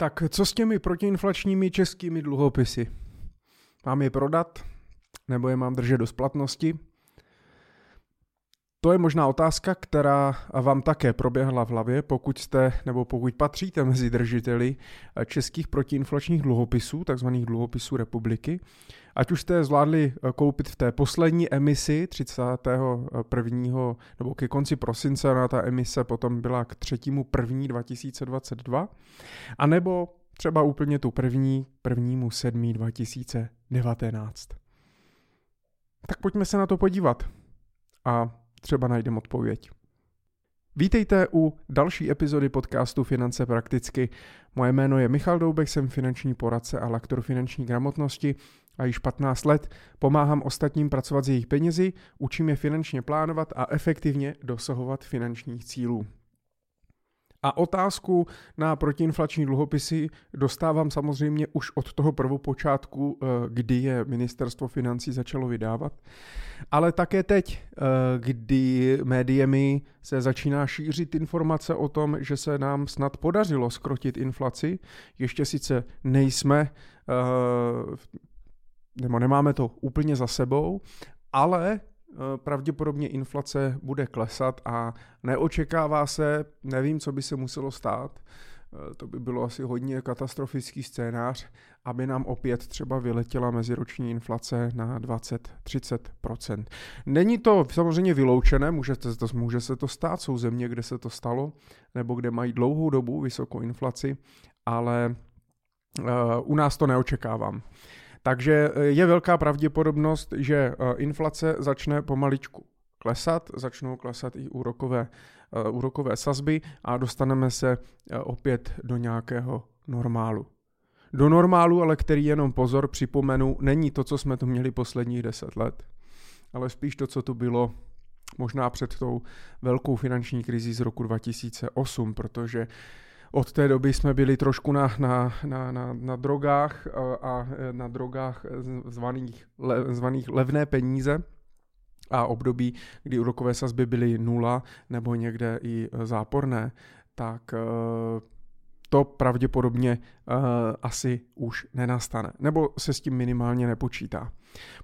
Tak co s těmi protiinflačními českými dluhopisy? Mám je prodat? Nebo je mám držet do splatnosti? To je možná otázka, která vám také proběhla v hlavě, pokud jste nebo pokud patříte mezi držiteli českých protiinflačních dluhopisů, takzvaných dluhopisů republiky. Ať už jste zvládli koupit v té poslední emisi 31. nebo ke konci prosince, na ta emise potom byla k 3. 1. 2022, anebo třeba úplně tu první, prvnímu 7. 2019. Tak pojďme se na to podívat. A třeba najdem odpověď. Vítejte u další epizody podcastu Finance prakticky. Moje jméno je Michal Doubek, jsem finanční poradce a lektor finanční gramotnosti a již 15 let pomáhám ostatním pracovat s jejich penězi, učím je finančně plánovat a efektivně dosahovat finančních cílů. A otázku na protiinflační dluhopisy dostávám samozřejmě už od toho prvopočátku, eh, kdy je ministerstvo financí začalo vydávat, ale také teď, eh, kdy médiemi se začíná šířit informace o tom, že se nám snad podařilo skrotit inflaci. Ještě sice nejsme, eh, nebo nemáme to úplně za sebou, ale pravděpodobně inflace bude klesat a neočekává se, nevím, co by se muselo stát, eh, to by bylo asi hodně katastrofický scénář, aby nám opět třeba vyletěla meziroční inflace na 20-30%. Není to samozřejmě vyloučené, může, to, může se to stát, jsou země, kde se to stalo, nebo kde mají dlouhou dobu vysokou inflaci, ale uh, u nás to neočekávám. Takže eh, je velká pravděpodobnost, že eh, inflace začne pomaličku klesat, začnou klesat i úrokové, eh, úrokové sazby a dostaneme se opět do nějakého normálu. Do normálu, ale který jenom pozor, připomenu, není to, co jsme tu měli posledních deset let, ale spíš to, co tu bylo možná před tou velkou finanční krizí z roku 2008, protože od té doby jsme byli trošku na, na, na, na, na drogách a na drogách zvaných, le, zvaných levné peníze. A období, kdy úrokové sazby byly nula nebo někde i záporné, tak to pravděpodobně uh, asi už nenastane, nebo se s tím minimálně nepočítá.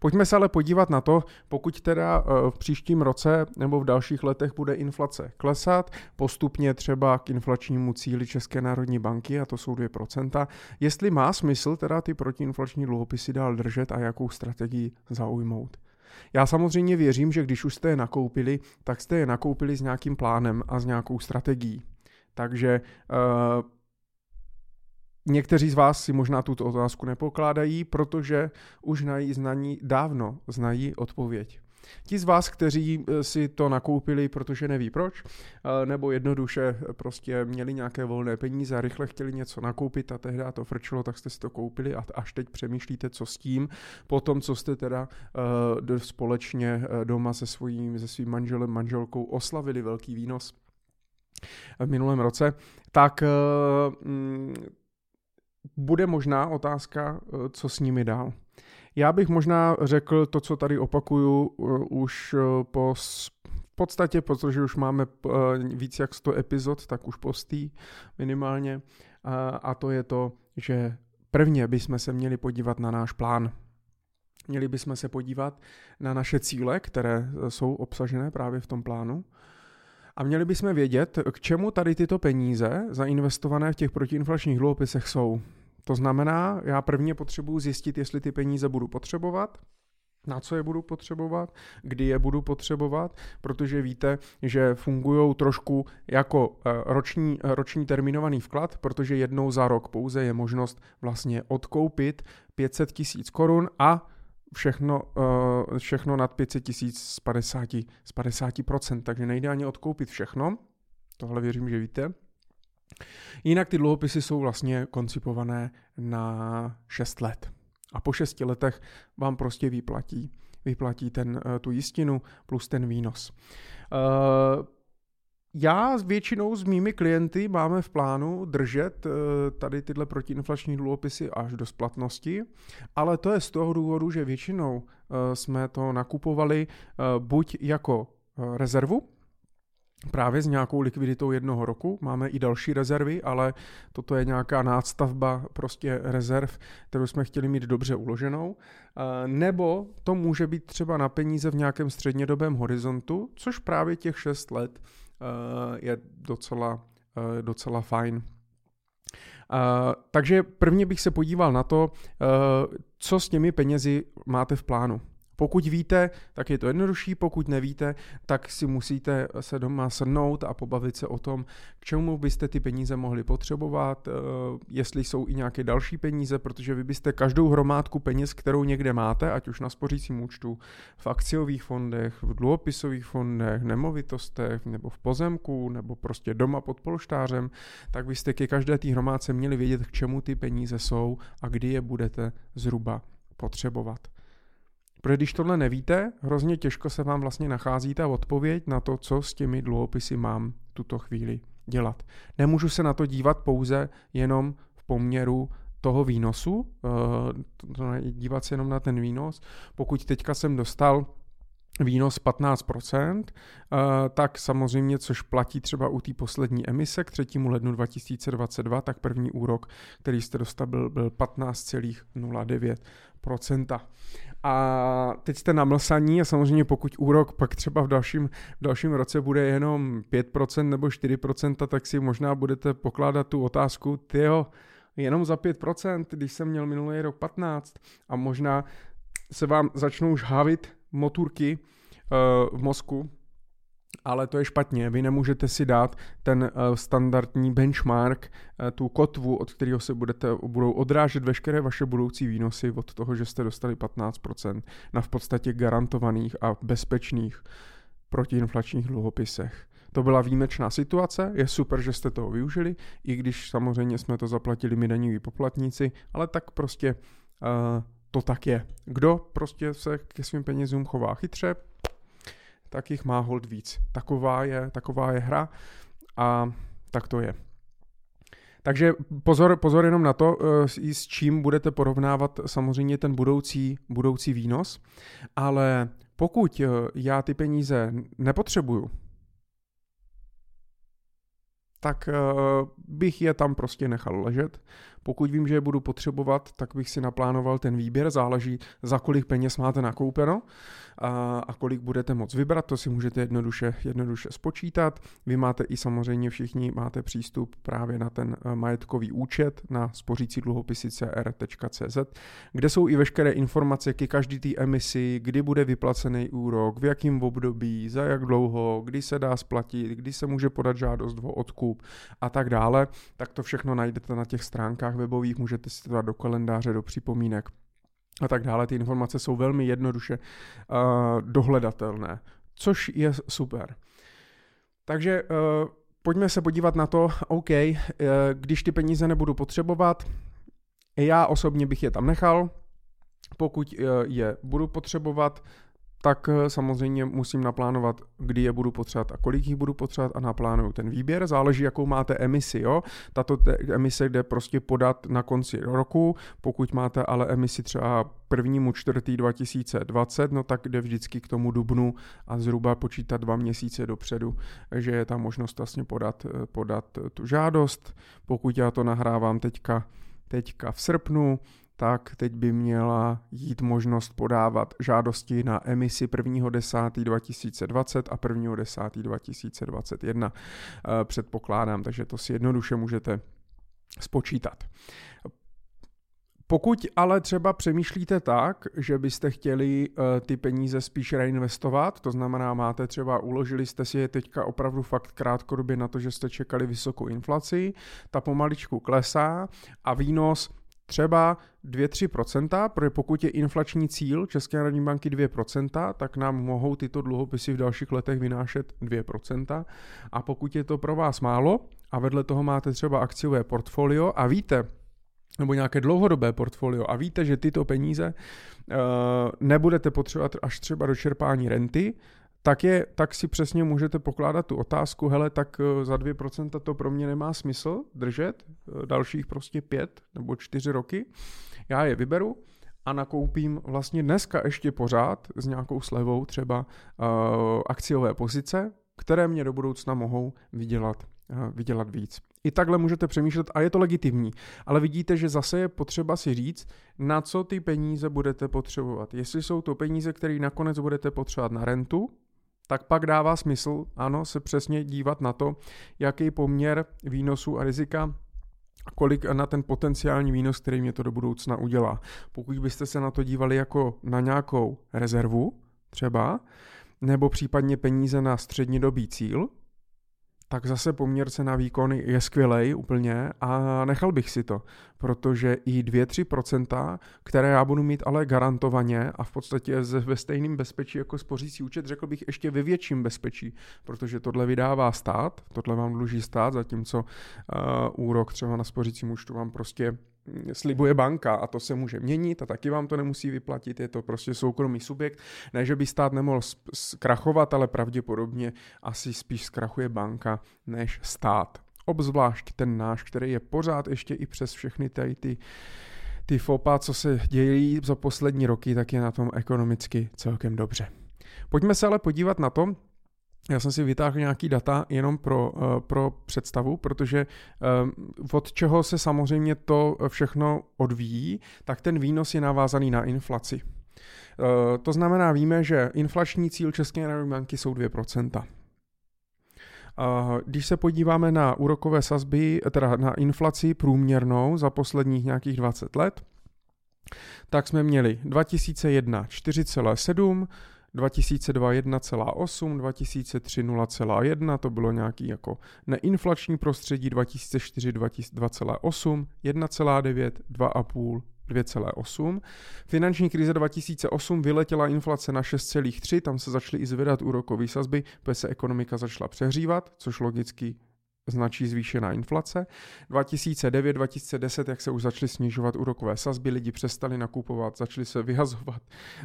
Pojďme se ale podívat na to, pokud teda uh, v příštím roce nebo v dalších letech bude inflace klesat, postupně třeba k inflačnímu cíli České národní banky, a to jsou 2%, jestli má smysl teda ty protiinflační dluhopisy dál držet a jakou strategii zaujmout. Já samozřejmě věřím, že když už jste je nakoupili, tak jste je nakoupili s nějakým plánem a s nějakou strategií. Takže uh, Někteří z vás si možná tuto otázku nepokládají, protože už na její znaní dávno znají odpověď. Ti z vás, kteří eh, si to nakoupili, protože neví proč, eh, nebo jednoduše prostě měli nějaké volné peníze a rychle chtěli něco nakoupit a tehdy to frčilo, tak jste si to koupili a až teď přemýšlíte, co s tím, po tom, co jste teda společně doma se svým, se svým manželem, manželkou oslavili velký výnos v minulém roce, tak uh, bude možná otázka, eh, co s nimi dál. Já bych možná řekl to, co tady opakuju eh, už eh, po v podstatě, protože už máme víc jak 100 epizod, tak už postý minimálně. A to je to, že prvně bychom se měli podívat na náš plán. Měli bychom se podívat na naše cíle, které jsou obsažené právě v tom plánu. A měli bychom vědět, k čemu tady tyto peníze zainvestované v těch protiinflačních dluhopisech jsou. To znamená, já prvně potřebuji zjistit, jestli ty peníze budu potřebovat, na co je budu potřebovat, kdy je budu potřebovat, protože víte, že fungují trošku jako eh, roční, eh, roční terminovaný vklad, protože jednou za rok pouze je možnost vlastně odkoupit 500 tisíc korun a všechno, uh, všechno nad 500 tisíc z 50, z 50%, takže nejde ani odkoupit všechno, tohle věřím, že víte. Jinak ty dluhopisy jsou vlastně koncipované na 6 let. A po 6 letech vám prostě vyplatí, vyplatí ten, uh, tu jistinu plus ten výnos. Uh, já většinou s mými klienty máme v plánu držet eh, tady tyhle protiinflační dluhopisy až do splatnosti, ale to je z toho důvodu, že většinou eh, jsme to nakupovali eh, buď jako rezervu, právě s nějakou likviditou jednoho roku. Máme i další rezervy, ale toto je nějaká nástavba prostě rezerv, kterou jsme chtěli mít dobře uloženou. Nebo to může být třeba na peníze v nějakém střednědobém horizontu, což právě těch 6 let je docela, docela fajn. Uh, takže prvně bych se podíval na to, co s těmi penězi máte v plánu. Pokud víte, tak je to jednodušší, pokud nevíte, tak si musíte se doma sednout a pobavit se o tom, k čemu byste ty peníze mohli potřebovat, eh, jestli jsou i nějaké další peníze, protože vy byste každou hromádku peněz, kterou někde máte, ať už na spořícím účtu, v akciových fondech, v dluhopisových fondech, nemovitostech, nebo v pozemku, nebo prostě doma pod polštářem, tak byste ke každé té hromádce měli vědět, k čemu ty peníze jsou a kdy je budete zhruba potřebovat. Protože když tohle nevíte, hrozně těžko se vám vlastně nachází ta odpověď na to, co s těmi dluhopisy mám tuto chvíli dělat. Nemůžu se na to dívat pouze jenom v poměru toho výnosu, eh, dívat se jenom na ten výnos. Pokud teďka jsem dostal výnos 15%, eh, tak samozřejmě, což platí třeba u té poslední emise k 3. lednu 2022, tak první úrok, který jste dostal, byl, byl 15,09%. A teď jste na mlsaní a samozřejmě pokud úrok pak třeba v dalším, v dalším roce bude jenom 5% nebo 4%, tak si možná budete pokládat tu otázku, tyjo, jenom za 5%, když jsem měl minulý rok 15 a možná se vám začnou žhavit motorky uh, v mozku, ale to je špatně. Vy nemůžete si dát ten uh, standardní benchmark, uh, tu kotvu, od kterého se budete, budou odrážet veškeré vaše budoucí výnosy od toho, že jste dostali 15% na v podstatě garantovaných a bezpečných protiinflačních dluhopisech. To byla výjimečná situace, je super, že jste toho využili, i když samozřejmě jsme to zaplatili my daňoví poplatníci, ale tak prostě uh, to tak je. Kdo prostě se ke svým penězům chová chytře, tak jich má hold víc. Taková je, taková je hra a tak to je. Takže pozor, pozor jenom na to, eh, s čím budete porovnávat samozřejmě ten budoucí, budoucí výnos, ale pokud eh, já ty peníze nepotřebuju, tak eh, bych je tam prostě nechal ležet pokud vím, že je budu potřebovat, tak bych si naplánoval ten výběr, záleží za kolik peněz máte nakoupeno a, a kolik budete moct vybrat, to si můžete jednoduše, jednoduše spočítat. Vy máte i samozřejmě všichni máte přístup právě na ten eh, majetkový účet na spořící dluhopisy cr.cz, kde jsou i veškeré informace ke každý té emisi, kdy bude vyplacený úrok, v jakém období, za jak dlouho, kdy se dá splatit, kdy se může podat žádost o odkup a tak dále, tak to všechno najdete na těch stránkách stránkách webových, můžete si to dát do kalendáře, do připomínek a tak dále. Ty informace jsou velmi jednoduše uh, dohledatelné, což je super. Takže uh, pojďme se podívat na to, OK, uh, když ty peníze nebudu potřebovat, já osobně bych je tam nechal, pokud je budu potřebovat, tak eh, samozřejmě musím naplánovat, kdy je budu potřebovat a kolik jich budu potřebovat a naplánuju ten výběr. Záleží, jakou máte emisi. Jo? Tato emise jde prostě podat na konci roku. Pokud máte ale emisi třeba prvnímu čtvrtý 2020, no tak jde vždycky k tomu dubnu a zhruba počítat dva měsíce dopředu, že je tam možnost vlastně podat, eh, podat tu žádost. Pokud já to nahrávám teďka, teďka v srpnu, tak teď by měla jít možnost podávat žádosti na emisi 1.10.2020 a 1.10.2021. Eh, předpokládám, takže to si jednoduše můžete spočítat. Pokud ale třeba přemýšlíte tak, že byste chtěli uh, ty peníze spíš reinvestovat, to znamená, máte třeba, uložili jste si je teďka opravdu fakt krátkodobě na to, že jste čekali vysokou inflaci, ta pomaličku klesá a výnos třeba 2-3%, protože pokud je inflační cíl České národní banky 2%, tak nám mohou tyto dluhopisy v dalších letech vynášet 2%. A pokud je to pro vás málo a vedle toho máte třeba akciové portfolio a víte, nebo nějaké dlouhodobé portfolio a víte, že tyto peníze uh, nebudete potřebovat až třeba do čerpání renty, tak, je, tak si přesně můžete pokládat tu otázku, hele, tak eh, za 2% to pro mě nemá smysl držet eh, dalších prostě pět nebo čtyři roky. Já je vyberu a nakoupím vlastně dneska ještě pořád s nějakou slevou třeba uh, akciové pozice, které mě do budoucna mohou vydělat, eh, vydělat víc. I takhle můžete přemýšlet a je to legitimní. Ale vidíte, že zase je potřeba si říct, na co ty peníze budete potřebovat. Jestli jsou to peníze, které nakonec budete potřebovat na rentu, tak pak dává smysl, ano, se přesně dívat na to, jaký poměr výnosů a rizika kolik na ten potenciální výnos, který mě to do budoucna udělá. Pokud byste se na to dívali jako na nějakou rezervu třeba, nebo případně peníze na střednědobý cíl, tak zase poměr na výkony je skvělej úplně a nechal bych si to, protože i 2-3%, které já budu mít ale garantovaně a v podstatě ve stejném bezpečí jako spořící účet, řekl bych ještě ve větším bezpečí, protože tohle vydává stát, tohle vám dluží stát, zatímco uh, úrok třeba na spořícím účtu vám prostě slibuje banka a to se může měnit a taky vám to nemusí vyplatit, je to prostě soukromý subjekt. Ne, že by stát nemohl zkrachovat, ale pravděpodobně asi spíš zkrachuje banka než stát. Obzvlášť ten náš, který je pořád ještě i přes všechny tady ty ty FOPA, co se dějí za poslední roky, tak je na tom ekonomicky celkem dobře. Pojďme se ale podívat na to, já jsem si vytáhl nějaký data jenom pro, uh, pro představu, protože uh, od čeho se samozřejmě to všechno odvíjí, tak ten výnos je navázaný na inflaci. To znamená, víme, že inflační cíl České národní banky jsou 2%. Když se podíváme na úrokové sazby, teda na inflaci průměrnou za posledních nějakých 20 let, tak jsme měli 2001 4,7, 2002 1,8, 2003 0,1, to bylo nějaký jako neinflační prostředí, 2004 2,8, 1,9, 2,5, 2,8. Finanční krize 2008 vyletěla inflace na 6,3, tam se začaly i zvedat úrokové sazby, protože se ekonomika začala přehřívat, což logicky značí zvýšená inflace. 2009, 2010, jak se už začaly snižovat úrokové sazby, lidi přestali nakupovat, začali se vyhazovat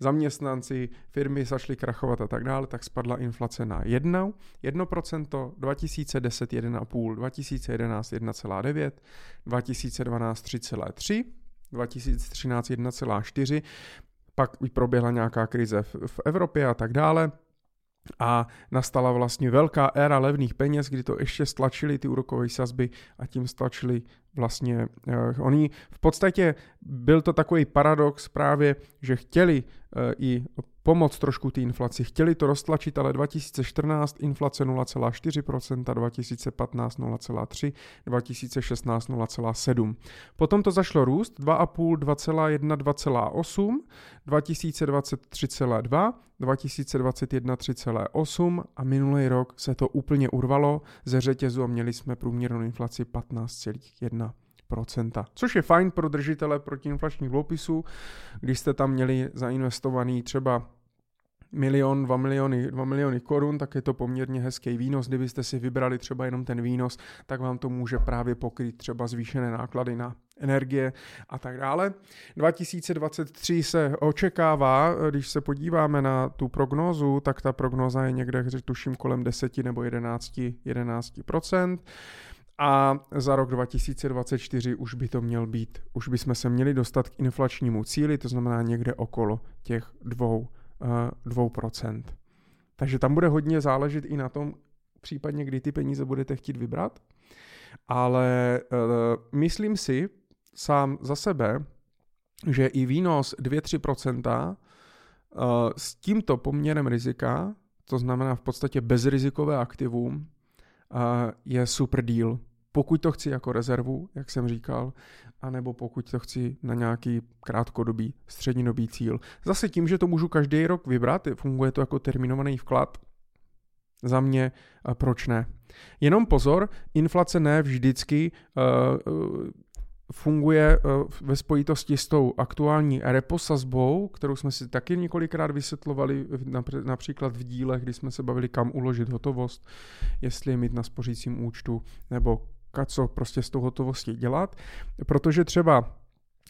zaměstnanci, firmy začaly krachovat a tak dále, tak spadla inflace na 1, 1%, 2010 1,5, 2011 1,9, 2012 3,3, 2013 1,4, pak proběhla nějaká krize v, v Evropě a tak dále a nastala vlastně velká éra levných peněz, kdy to ještě stlačili ty úrokové sazby a tím stlačili vlastně, uh, oni v podstatě byl to takový paradox právě, že chtěli uh, i pomoct trošku té inflaci, chtěli to roztlačit, ale 2014 inflace 0,4%, 2015 0,3%, 2016 0,7%. Potom to zašlo růst 2,5, 2,1, 2,8, 2020 3,2, 2021 3,8 a minulý rok se to úplně urvalo ze řetězu a měli jsme průměrnou inflaci 15,1 což je fajn pro držitele protiinflačních dluhopisů, když jste tam měli zainvestovaný třeba milion, dva miliony, dva miliony korun, tak je to poměrně hezký výnos. Kdybyste si vybrali třeba jenom ten výnos, tak vám to může právě pokryt třeba zvýšené náklady na energie a tak dále. 2023 se očekává, když se podíváme na tu prognózu, tak ta prognóza je někde, tuším, kolem 10 nebo 11, 11 a za rok 2024 už by to měl být, už bychom se měli dostat k inflačnímu cíli, to znamená někde okolo těch 2%. 2%. Eh, Takže tam bude hodně záležet i na tom, případně kdy ty peníze budete chtít vybrat. Ale uh, myslím si sám za sebe, že i výnos 2-3% uh, eh, s tímto poměrem rizika, to znamená v podstatě bezrizikové aktivum, je super deal pokud to chci jako rezervu, jak jsem říkal, anebo pokud to chci na nějaký krátkodobý, střednědobý cíl. Zase tím, že to můžu každý rok vybrat, funguje to jako terminovaný vklad, za mě proč ne. Jenom pozor, inflace ne vždycky funguje ve spojitosti s tou aktuální reposazbou, kterou jsme si taky několikrát vysvětlovali, například v dílech, kdy jsme se bavili, kam uložit hotovost, jestli je mít na spořícím účtu, nebo co prostě s tou hotovostí dělat, protože třeba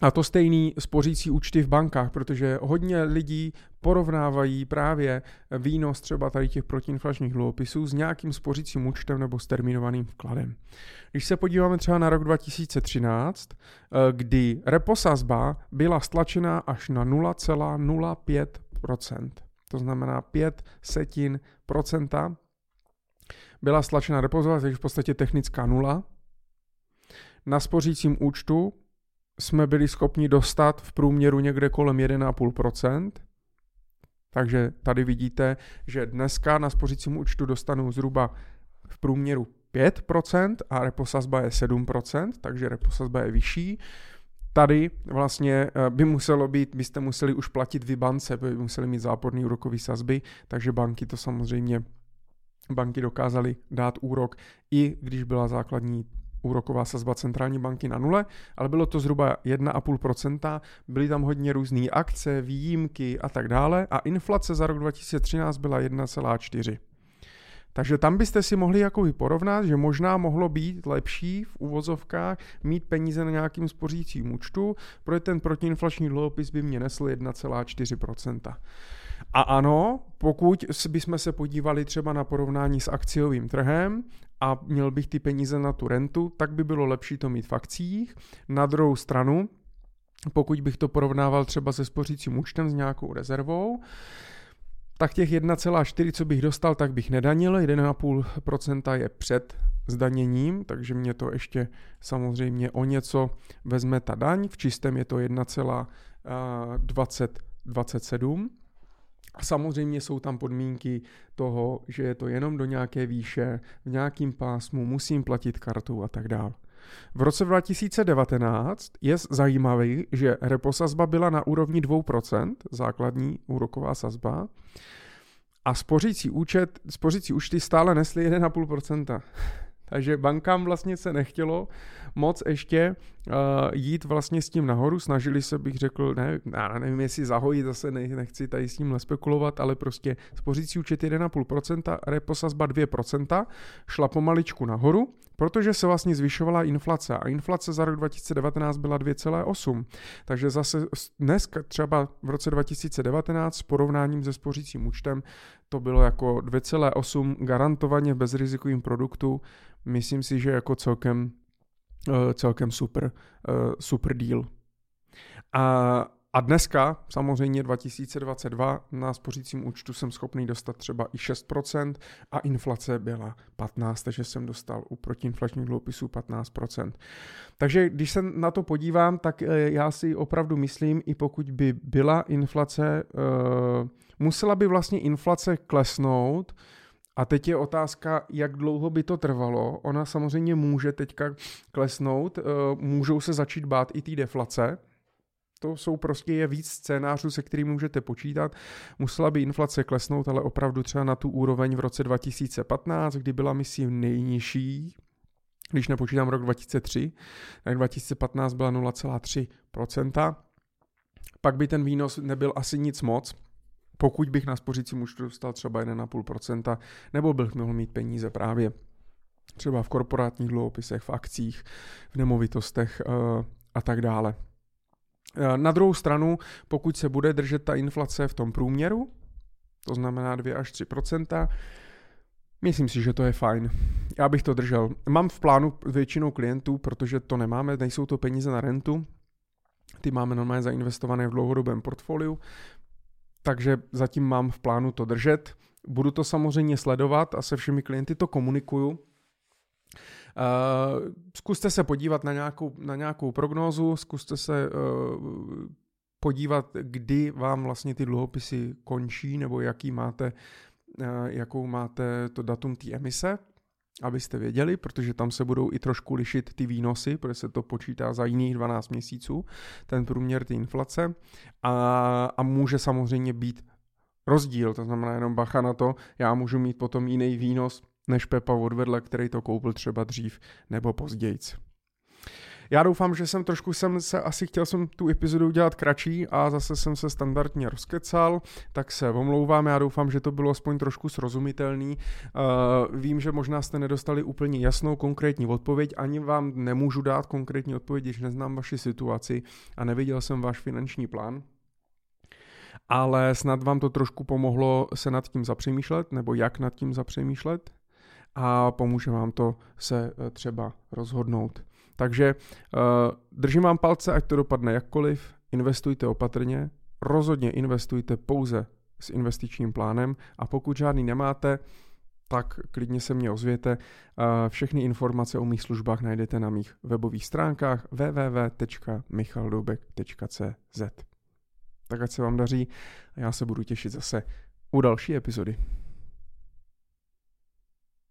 a to stejný spořící účty v bankách, protože hodně lidí porovnávají právě výnos třeba tady těch protiinflačních dluhopisů s nějakým spořícím účtem nebo s terminovaným vkladem. Když se podíváme třeba na rok 2013, eh, kdy reposazba byla stlačena až na 0,05%, to znamená 5 setin procenta byla stlačena repozovat, takže v podstatě technická nula. Na spořícím účtu jsme byli schopni dostat v průměru někde kolem 1,5%. Takže tady vidíte, že dneska na spořícím účtu dostanu zhruba v průměru 5% a reposazba je 7%, takže reposazba je vyšší. Tady vlastně eh, by muselo být, byste museli už platit vy bance, by museli mít záporný úrokový sazby, takže banky to samozřejmě banky dokázaly dát úrok, i když byla základní úroková sazba centrální banky na nule, ale bylo to zhruba 1,5%, byly tam hodně různé akce, výjimky a tak dále a inflace za rok 2013 byla 1,4%. Takže tam byste si mohli jako porovnat, že možná mohlo být lepší v uvozovkách mít peníze na nějakým spořícím účtu, protože ten protiinflační dluhopis by mě nesl 1,4%. A ano, pokud bychom se podívali třeba na porovnání s akciovým trhem a měl bych ty peníze na tu rentu, tak by bylo lepší to mít v akcích. Na druhou stranu, pokud bych to porovnával třeba se spořícím účtem s nějakou rezervou, tak těch 1,4, co bych dostal, tak bych nedanil, 1,5% je před zdaněním, takže mě to ještě samozřejmě o něco vezme ta daň, v čistém je to 1,27. A samozřejmě jsou tam podmínky toho, že je to jenom do nějaké výše, v nějakým pásmu, musím platit kartu a tak dále. V roce 2019 je zajímavý, že reposazba byla na úrovni 2%, základní úroková sazba, a spořící účet, spořící účty stále nesly 1,5%. Takže bankám vlastně se nechtělo moc ještě uh, jít vlastně s tím nahoru. Snažili se, bych řekl, ne, já nevím, jestli zahojit, zase ne, nechci tady s tím spekulovat, ale prostě spořící účet 1,5%, reposazba 2%, šla pomaličku nahoru, protože se vlastně zvyšovala inflace a inflace za rok 2019 byla 2,8. Takže zase dnes třeba v roce 2019 s porovnáním se spořícím účtem to bylo jako 2,8 garantovaně v bezrizikovým produktu. Myslím si, že jako celkem Eh, celkem super, eh, super deal. A, a dneska, samozřejmě 2022, na spořícím účtu jsem schopný dostat třeba i 6% a inflace byla 15, takže jsem dostal u protiinflačních dluhopisů 15%. Takže když se na to podívám, tak eh, já si opravdu myslím, i pokud by byla inflace, musela by vlastně inflace klesnout, a teď je otázka, jak dlouho by to trvalo. Ona samozřejmě může teďka klesnout, eh, můžou se začít bát i té deflace, to jsou prostě je víc scénářů, se kterými můžete počítat. Musela by inflace klesnout, ale opravdu třeba na tu úroveň v roce 2015, kdy byla myslím nejnižší, když nepočítám rok 2003, tak 2015 byla 0,3%. Pak by ten výnos nebyl asi nic moc, pokud bych na spořícím účtu dostal třeba 1,5%, nebo bych mohl mít peníze právě třeba v korporátních dluhopisech, v akcích, v nemovitostech uh, a tak dále. Uh, na druhou stranu, pokud se bude držet ta inflace v tom průměru, to znamená 2 až 3% Myslím si, že to je fajn. Já bych to držel. Mám v plánu většinou klientů, protože to nemáme, nejsou to peníze na rentu, ty máme normálně zainvestované v dlouhodobém portfoliu takže zatím mám v plánu to držet. Budu to samozřejmě sledovat a se všemi klienty to komunikuju. Uh, zkuste se podívat na nějakou, na nějakou prognózu, zkuste se uh, podívat, kdy vám vlastně ty dluhopisy končí, nebo jaký máte, uh, jakou máte to datum té emise abyste věděli, protože tam se budou i trošku lišit ty výnosy, protože se to počítá za jiných 12 měsíců, ten průměr ty inflace. A, a může samozřejmě být rozdíl, to znamená jenom bacha na to, já můžu mít potom jiný výnos než Pepa odvedle, který to koupil třeba dřív nebo později. Já doufám, že jsem trošku jsem se asi chtěl jsem tu epizodu udělat kratší a zase jsem se standardně rozkecal, tak se omlouvám, já doufám, že to bylo aspoň trošku srozumitelný. Uh, vím, že možná jste nedostali úplně jasnou konkrétní odpověď, ani vám nemůžu dát konkrétní odpověď, když neznám vaši situaci a neviděl jsem váš finanční plán ale snad vám to trošku pomohlo se nad tím zapřemýšlet, nebo jak nad tím zapřemýšlet a pomůže vám to se eh, třeba rozhodnout. Takže uh, držím vám palce, ať to dopadne jakkoliv, investujte opatrně, rozhodně investujte pouze s investičním plánem a pokud žádný nemáte, tak klidně se mě ozvěte. Všechny informace o mých službách najdete na mých webových stránkách www.michaldoubek.cz Tak ať se vám daří a já se budu těšit zase u další epizody.